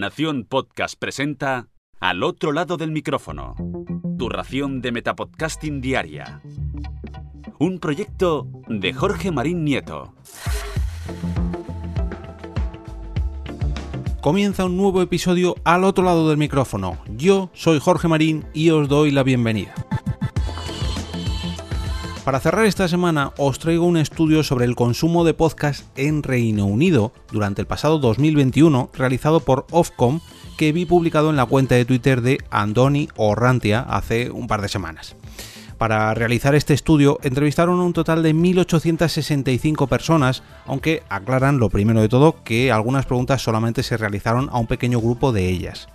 Nación Podcast presenta Al otro lado del micrófono. Tu ración de Metapodcasting Diaria. Un proyecto de Jorge Marín Nieto. Comienza un nuevo episodio al otro lado del micrófono. Yo soy Jorge Marín y os doy la bienvenida. Para cerrar esta semana os traigo un estudio sobre el consumo de podcast en Reino Unido durante el pasado 2021 realizado por Ofcom que vi publicado en la cuenta de Twitter de Andoni Orrantia hace un par de semanas. Para realizar este estudio entrevistaron un total de 1.865 personas, aunque aclaran lo primero de todo que algunas preguntas solamente se realizaron a un pequeño grupo de ellas.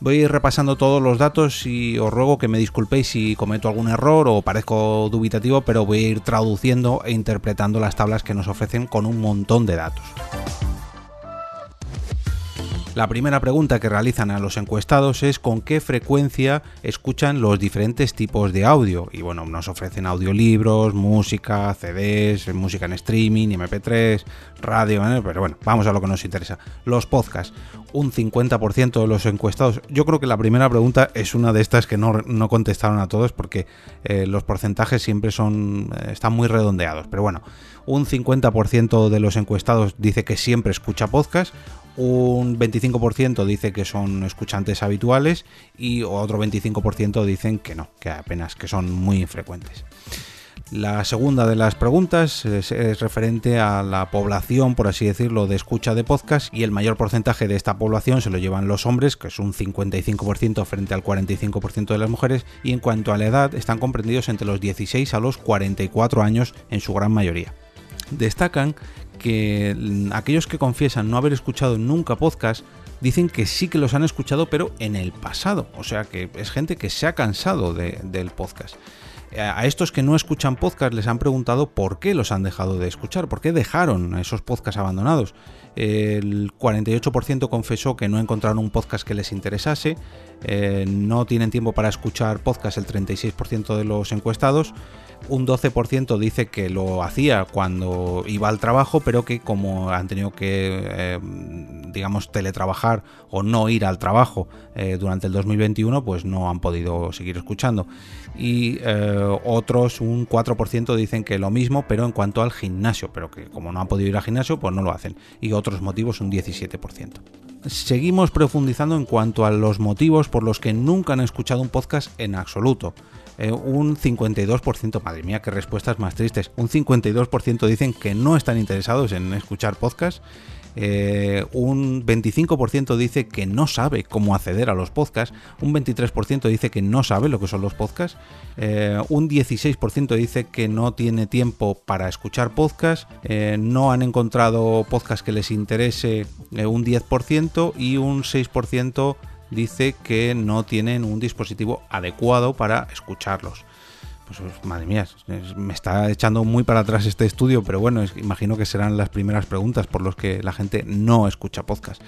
Voy repasando todos los datos y os ruego que me disculpéis si cometo algún error o parezco dubitativo, pero voy a ir traduciendo e interpretando las tablas que nos ofrecen con un montón de datos. La primera pregunta que realizan a los encuestados es con qué frecuencia escuchan los diferentes tipos de audio. Y bueno, nos ofrecen audiolibros, música, CDs, música en streaming, MP3, radio, ¿eh? pero bueno, vamos a lo que nos interesa. Los podcasts. Un 50% de los encuestados. Yo creo que la primera pregunta es una de estas que no, contestaron a todos porque eh, los porcentajes siempre son. Eh, están muy redondeados. Pero bueno, un 50% de los encuestados dice que siempre escucha podcast, un 25% dice que son escuchantes habituales y otro 25% dicen que no, que apenas que son muy infrecuentes. La segunda de las preguntas es, referente a la población, por así decirlo, de escucha de podcast y el mayor porcentaje de esta población se lo llevan los hombres, que es un 55% frente al 45% de las mujeres, y en cuanto a la edad están comprendidos entre los 16 a los 44 años en su gran mayoría. Destacan que aquellos que confiesan no haber escuchado nunca podcast dicen que sí que los han escuchado, pero en el pasado. O sea que es gente que se ha cansado del podcast. A estos que no escuchan podcast les han preguntado por qué los han dejado de escuchar, por qué dejaron esos podcasts abandonados. El 48% confesó que no encontraron un podcast que les interesase, eh, no tienen tiempo para escuchar podcast el 36% de los encuestados un 12% dice que lo hacía cuando iba al trabajo, pero que como han tenido que, eh, digamos, teletrabajar o no ir al trabajo eh, durante el 2021, pues no han podido seguir escuchando. Y eh, otros, un 4% dicen que lo mismo, pero en cuanto al gimnasio, pero que como no han podido ir al gimnasio, pues no lo hacen. Y otros motivos, un 17%. Seguimos profundizando en cuanto a los motivos por los que nunca han escuchado un podcast en absoluto. Eh, un 52%, madre mía, qué respuestas más tristes, un 52% dicen que no están interesados en escuchar podcast. Eh, un 25% dice que no sabe cómo acceder a los podcasts, un 23% dice que no sabe lo que son los podcasts, eh, un 16% dice que no tiene tiempo para escuchar podcasts, no han encontrado podcast que les interese un 10% y un 6% dice que no tienen un dispositivo adecuado para escucharlos. Pues madre mía, me está echando muy para atrás este estudio, pero bueno, imagino que serán las primeras preguntas por las que la gente no escucha podcast.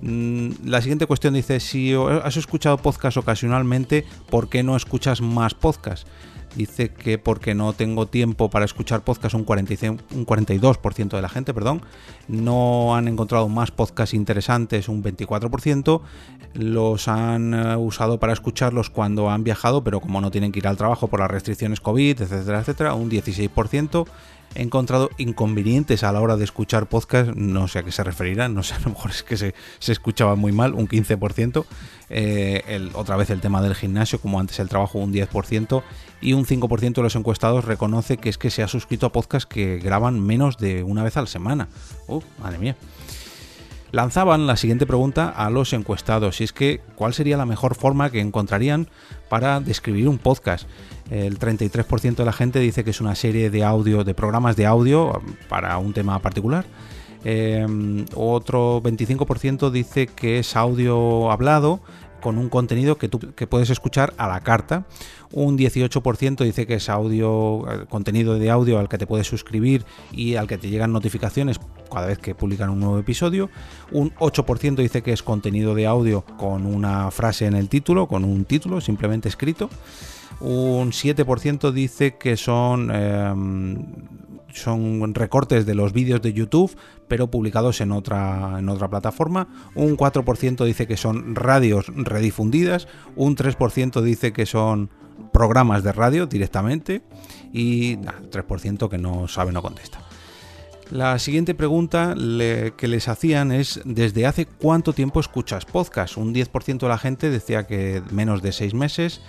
Mm, la siguiente cuestión dice, si has escuchado podcast ocasionalmente, ¿por qué no escuchas más podcast? Dice que porque no tengo tiempo para escuchar podcast, un, 42% de la gente, perdón, no han encontrado más podcasts interesantes, un 24%, los han eh, usado para escucharlos cuando han viajado, pero como no tienen que ir al trabajo por las restricciones COVID, etcétera, etcétera, un 16%, he encontrado inconvenientes a la hora de escuchar podcast, no sé a qué se referirán, no sé, a lo mejor es que se, escuchaba muy mal, un 15%, eh, otra vez el tema del gimnasio, como antes el trabajo, un 10%, y un 5% de los encuestados reconoce que es que se ha suscrito a podcasts que graban menos de una vez a la semana. Uh, madre mía lanzaban la siguiente pregunta a los encuestados, y es que ¿cuál sería la mejor forma que encontrarían para describir un podcast? El 33% de la gente dice que es una serie de audio, de programas de audio para un tema particular. Em, otro 25% dice que es audio hablado con un contenido que tú que puedes escuchar a la carta. Un 18% dice que es audio, eh, contenido de audio al que te puedes suscribir y al que te llegan notificaciones cada vez que publican un nuevo episodio. Un 8% dice que es contenido de audio con una frase en el título, con un título simplemente escrito. Un 7% dice que son em, son recortes de los vídeos de YouTube, pero publicados en otra, en otra plataforma. Un 4% dice que son radios redifundidas, un 3% dice que son programas de radio directamente y 3% que no sabe, no contesta. La siguiente pregunta que les hacían es ¿desde hace cuánto tiempo escuchas podcast? Un 10% de la gente decía que menos de 6 meses,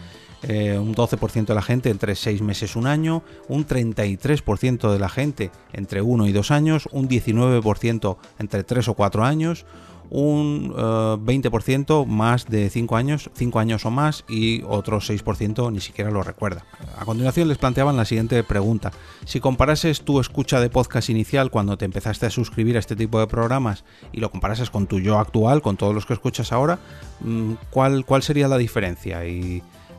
eh, un 12% de la gente entre 6 meses un año, un 33% de la gente entre 1 y 2 años, un 19% entre 3 o 4 años, un 20% eh, más de 5 años, 5 años o más y otro 6% ni siquiera lo recuerda. A continuación les planteaban la siguiente pregunta. Si comparases tu escucha de podcast inicial cuando te empezaste a suscribir a este tipo de programas y lo comparases con tu yo actual, con todos los que escuchas ahora, mm, ¿cuál, sería la diferencia?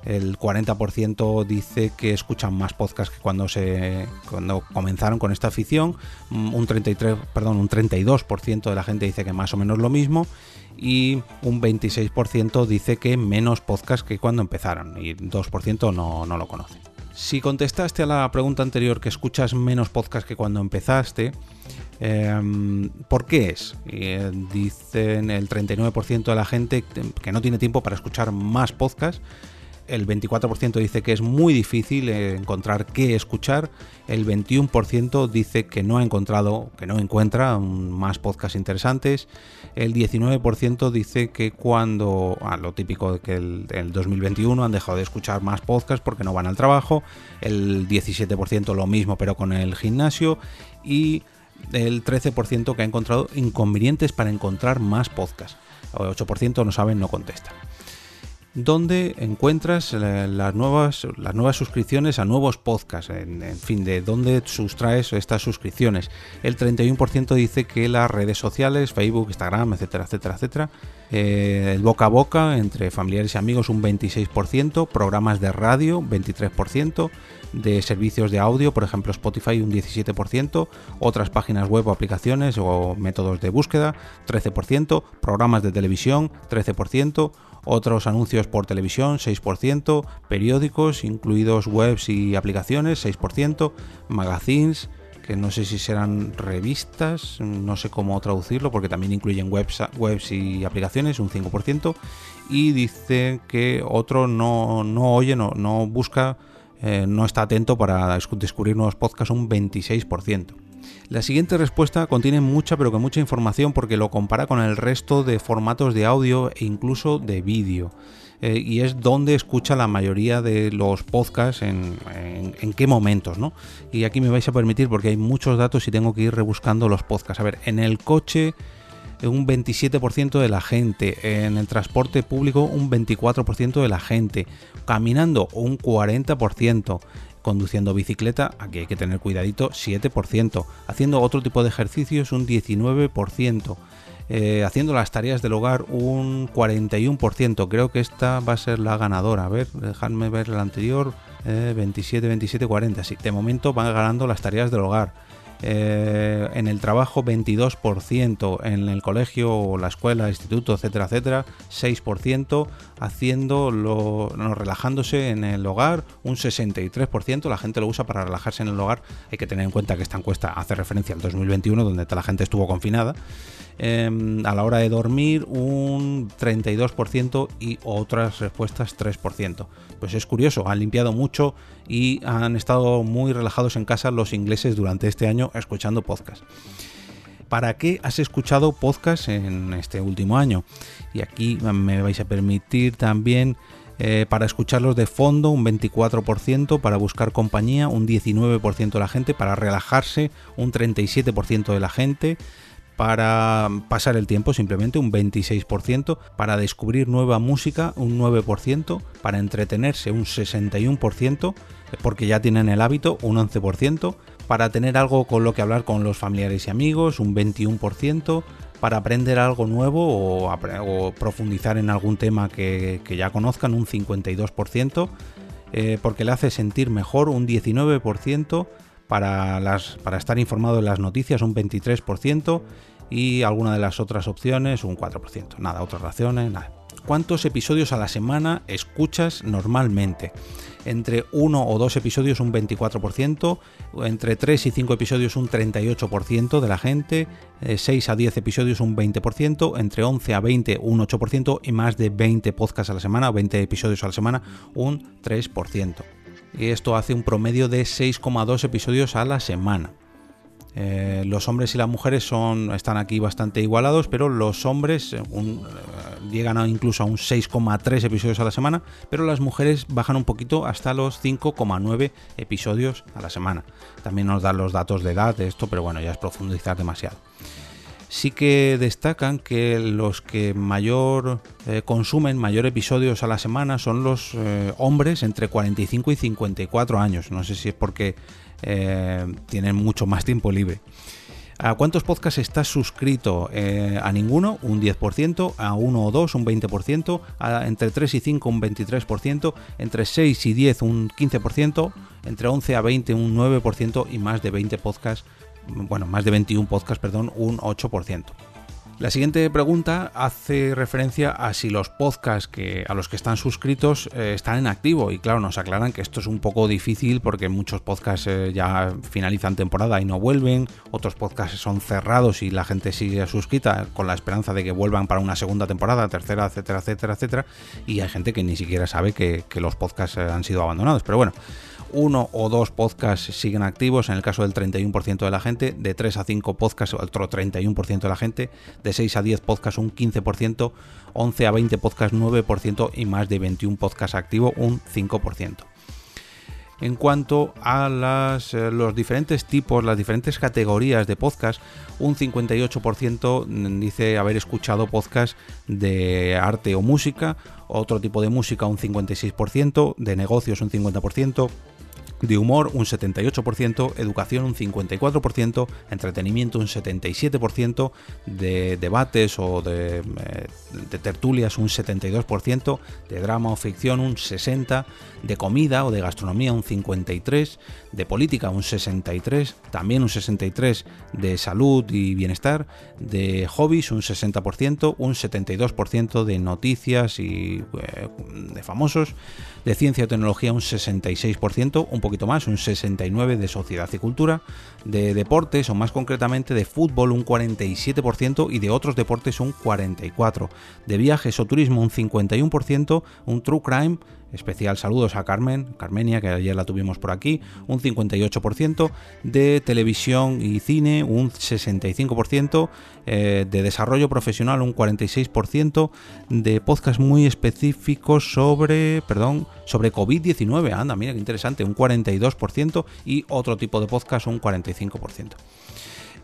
El 40% dice que escuchan más podcasts que cuando se cuando comenzaron con esta afición, mm, un 33, perdón, un 32% de la gente dice que más o menos lo mismo y un 26% dice que menos podcasts que cuando empezaron y 2% no, no lo conoce. Si contestaste a la pregunta anterior que escuchas menos podcasts que cuando empezaste, em, ¿por qué es? Eh, dicen el 39% de la gente que no tiene tiempo para escuchar más podcasts el 24% dice que es muy difícil encontrar qué escuchar, el 21% dice que no ha encontrado, que no encuentra más podcasts interesantes, el 19% dice que cuando, a lo típico de que el, el 2021 han dejado de escuchar más podcasts porque no van al trabajo, el 17% lo mismo pero con el gimnasio y el 13% que ha encontrado inconvenientes para encontrar más podcasts. El 8% no saben, no contestan donde encuentras las nuevas, las nuevas suscripciones a nuevos podcasts, en, fin, de dónde sustraes estas suscripciones. El 31% dice que las redes sociales, Facebook, Instagram, etcétera, etcétera, etcétera, eh, el boca a boca entre familiares y amigos un 26%, programas de radio 23%, de servicios de audio, por ejemplo Spotify un 17%, otras páginas web o aplicaciones o métodos de búsqueda 13%, programas de televisión 13%, otros anuncios por televisión 6%, periódicos, incluidos webs y aplicaciones 6%, magazines, que no sé si serán revistas, no sé cómo traducirlo porque también incluyen webs, webs y aplicaciones, un 5%, y dice que otro no, no oye, no, no busca, eh, no está atento para descubrir nuevos podcasts, un 26%. La siguiente respuesta contiene mucha pero que mucha información porque lo compara con el resto de formatos de audio e incluso de vídeo. Eh, y es donde escucha la mayoría de los podcasts en, en, qué momentos, ¿no? Y aquí me vais a permitir porque hay muchos datos y tengo que ir rebuscando los podcasts. A ver, en el coche un 27% de la gente, en el transporte público un 24% de la gente, caminando un 40%, conduciendo bicicleta, aquí hay que tener cuidadito, 7%, haciendo otro tipo de ejercicios un 19%, eh, haciendo las tareas del hogar un 41%, creo que esta va a ser la ganadora, a ver, dejadme ver la anterior, 27, 27, 40, sí, de momento van ganando las tareas del hogar. Eh, en el trabajo 22%, en el colegio o la escuela, instituto, etcétera, etcétera, 6%, haciendo lo, relajándose en el hogar, un 63%, la gente lo usa para relajarse en el hogar, hay que tener en cuenta que esta encuesta hace referencia al 2021, donde la gente estuvo confinada, Em, a la hora de dormir un 32% y otras respuestas 3%. Pues es curioso, han limpiado mucho y han estado muy relajados en casa los ingleses durante este año escuchando podcast. ¿Para qué has escuchado podcast en este último año? Y aquí me vais a permitir también eh, para escucharlos de fondo un 24%, para buscar compañía un 19% de la gente, para relajarse un 37% de la gente, para pasar el tiempo simplemente un 26%, para descubrir nueva música un 9%, para entretenerse un 61%, porque ya tienen el hábito un 11%, para tener algo con lo que hablar con los familiares y amigos un 21%, para aprender algo nuevo o, profundizar en algún tema que, ya conozcan un 52%, eh, porque le hace sentir mejor un 19%, para, estar informado de las noticias un 23% y alguna de las otras opciones un 4%. Nada, otras raciones, nada. cuántos episodios a la semana escuchas normalmente. Entre uno o dos episodios un 24%, entre 3 y 5 episodios un 38% de la gente, 6 eh, a 10 episodios un 20%, entre 11 a 20 un 8% y más de 20 podcasts a la semana o 20 episodios a la semana un 3%. Y esto hace un promedio de 6,2 episodios a la semana. Eh, los hombres y las mujeres son, están aquí bastante igualados, pero los hombres eh, eh, llegan incluso a un 6,3 episodios a la semana, pero las mujeres bajan un poquito hasta los 5,9 episodios a la semana. También nos dan los datos de edad de esto, pero bueno, ya es profundizar demasiado. Sí que destacan que los que mayor consumen, mayor episodios a la semana son los hombres entre 45 y 54 años. No sé si es porque eh, tienen mucho más tiempo libre. ¿A cuántos podcasts estás suscrito? Eh, a ninguno, un 10%, a uno o dos, un 20%, a entre 3 y 5, un 23%, entre 6 y 10, un 15%, entre 11 a 20, un 9% y más de 20 podcasts, bueno, más de 21 podcasts, perdón, un 8%. La siguiente pregunta hace referencia a si los podcasts que, a los que están suscritos eh, están en activo. Y claro, nos aclaran que esto es un poco difícil porque muchos podcasts eh, ya finalizan temporada y no vuelven. Otros podcasts son cerrados y la gente sigue suscrita con la esperanza de que vuelvan para una segunda temporada, tercera, etcétera, etcétera, etcétera. Y hay gente que ni siquiera sabe que, los podcasts eh, han sido abandonados. Pero bueno, uno o dos podcasts siguen activos, en el caso del 31% de la gente, de 3 a 5 podcasts otro 31% de la gente, de 6 a 10 podcasts un 15%, 11 a 20 podcasts 9% y más de 21 podcasts activos un 5%. En cuanto a eh, los diferentes tipos, las diferentes categorías de podcast, un 58% dice haber escuchado podcast de arte o música, otro tipo de música un 56%, de negocios un 50%, de humor un 78%, educación un 54%, entretenimiento un 77%, de debates o de, eh, tertulias un 72%, de drama o ficción un 60%, de comida o de gastronomía un 53%, de política un 63%, también un 63% de salud y bienestar, de hobbies un 60%, un 72% de noticias y eh, de famosos, de ciencia y tecnología un 66%, un poquito más, un 69% de sociedad y cultura, de deportes o más concretamente de fútbol un 47% y de otros deportes un 44%, de viajes o turismo un 51%, un true crime Especial saludos a Carmen, Carmenia, que ayer la tuvimos por aquí, un 58%, de televisión y cine un 65%, eh, de desarrollo profesional un 46%, de podcast muy específicos sobre, perdón, sobre COVID-19, anda, mira qué interesante, un 42% y otro tipo de podcast un 45%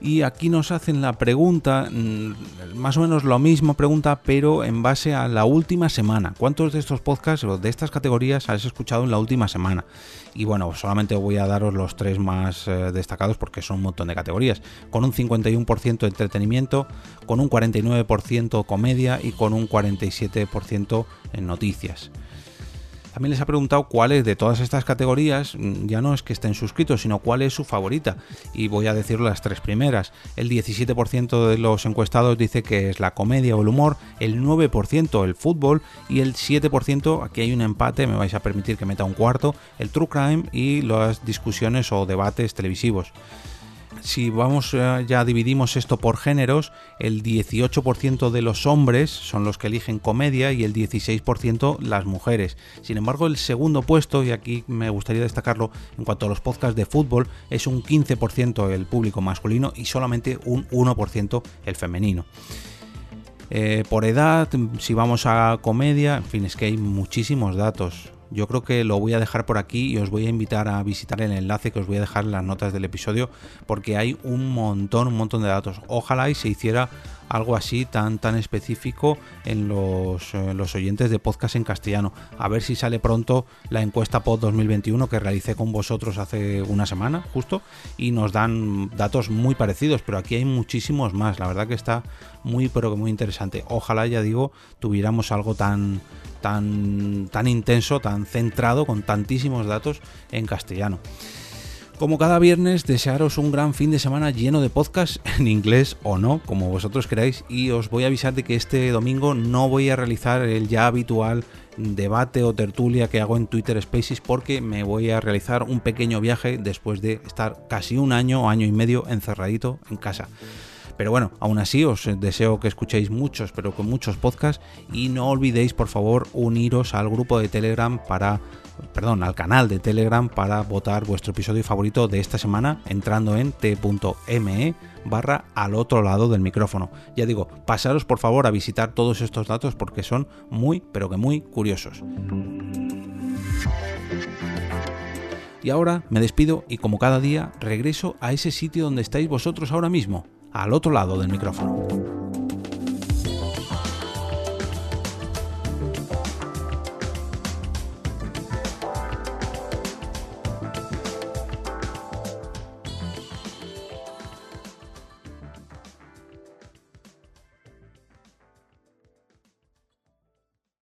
y aquí nos hacen la pregunta, mm, más o menos lo mismo pregunta, pero en base a la última semana. ¿Cuántos de estos podcasts o de estas categorías has escuchado en la última semana? Y bueno, solamente voy a daros los tres más eh, destacados porque son un montón de categorías. Con un 51% de entretenimiento, con un 49% comedia y con un 47% en noticias. También les ha preguntado cuáles de todas estas categorías, mm, ya no es que estén suscritos, sino cuál es su favorita. Y voy a decir las tres primeras. El 17% de los encuestados dice que es la comedia o el humor, el 9% el fútbol y el 7%, aquí hay un empate, me vais a permitir que meta un cuarto, el true crime y las discusiones o debates televisivos si vamos eh, ya dividimos esto por géneros, el 18% de los hombres son los que eligen comedia y el 16% las mujeres. Sin embargo, el segundo puesto, y aquí me gustaría destacarlo en cuanto a los podcasts de fútbol, es un 15% el público masculino y solamente un 1% el femenino. Eh, por edad, si vamos a comedia, en fin, es que hay muchísimos datos. Yo creo que lo voy a dejar por aquí y os voy a invitar a visitar el enlace que os voy a dejar en las notas del episodio porque hay un montón, un montón de datos. Ojalá y se hiciera algo así tan tan específico en los, eh, los, oyentes de podcast en castellano. A ver si sale pronto la encuesta Pod 2021 que realicé con vosotros hace una semana justo y nos dan datos muy parecidos, pero aquí hay muchísimos más. La verdad que está muy pero que muy interesante. Ojalá ya digo tuviéramos algo tan tan tan intenso, tan centrado con tantísimos datos en castellano. Como cada viernes, desearos un gran fin de semana lleno de podcast, en inglés o no, como vosotros queráis, y os voy a avisar de que este domingo no voy a realizar el ya habitual debate o tertulia que hago en Twitter Spaces porque me voy a realizar un pequeño viaje después de estar casi un año o año y medio encerradito en casa. Pero bueno, aún así os deseo que escuchéis muchos, pero con muchos podcasts y no olvidéis por favor uniros al grupo de Telegram para perdón, al canal de Telegram para votar vuestro episodio favorito de esta semana entrando en t.me barra al otro lado del micrófono. Ya digo, pasaros por favor a visitar todos estos datos porque son muy, pero que muy curiosos. Y ahora me despido y como cada día regreso a ese sitio donde estáis vosotros ahora mismo, al otro lado del micrófono.